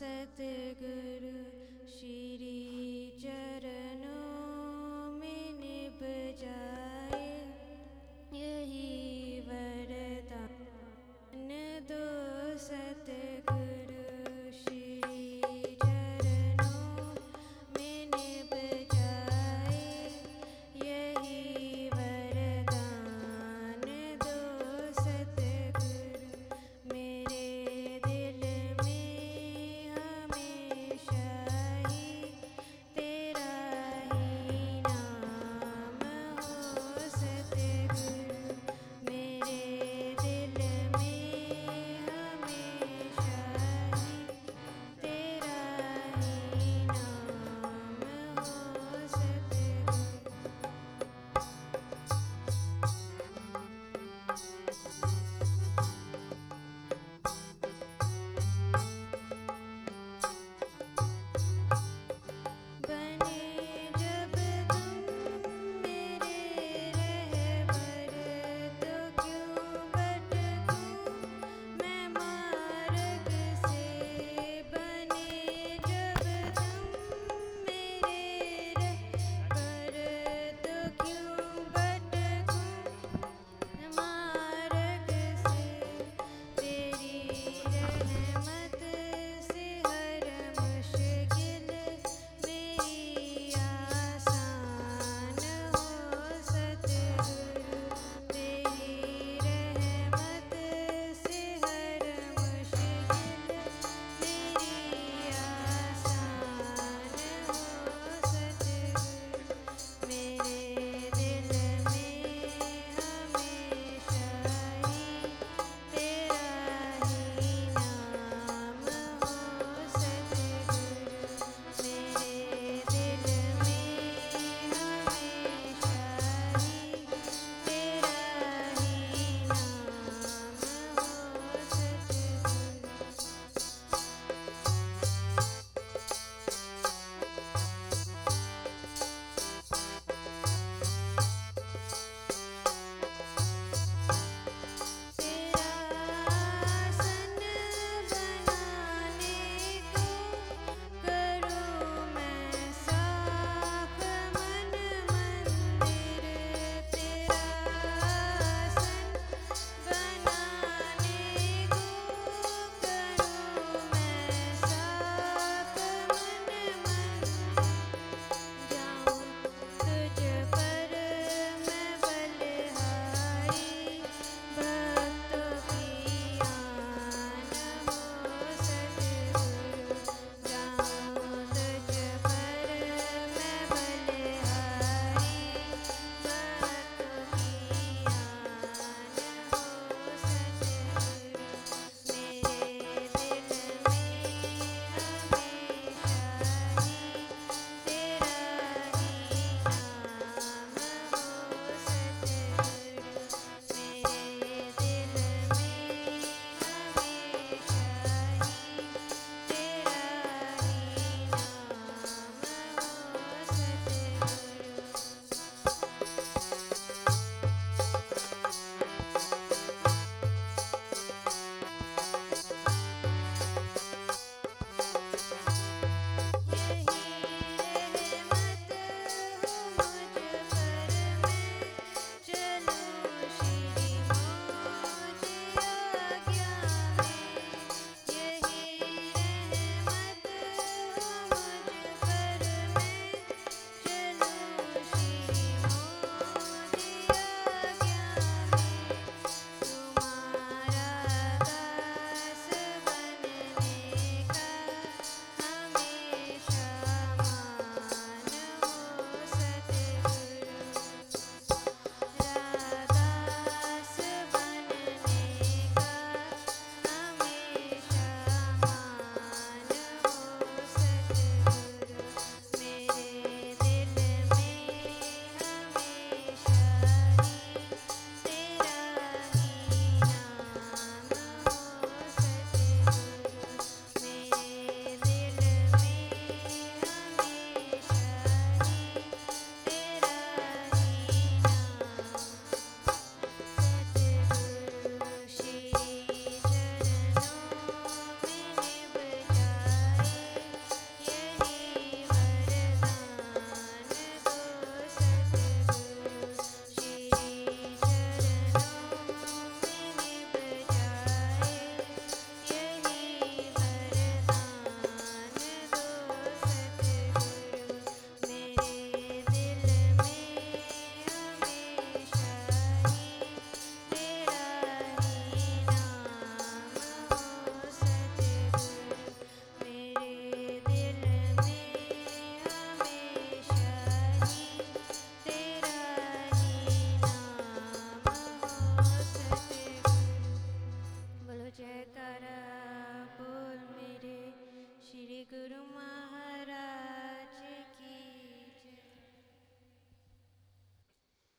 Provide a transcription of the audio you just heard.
cette gueule.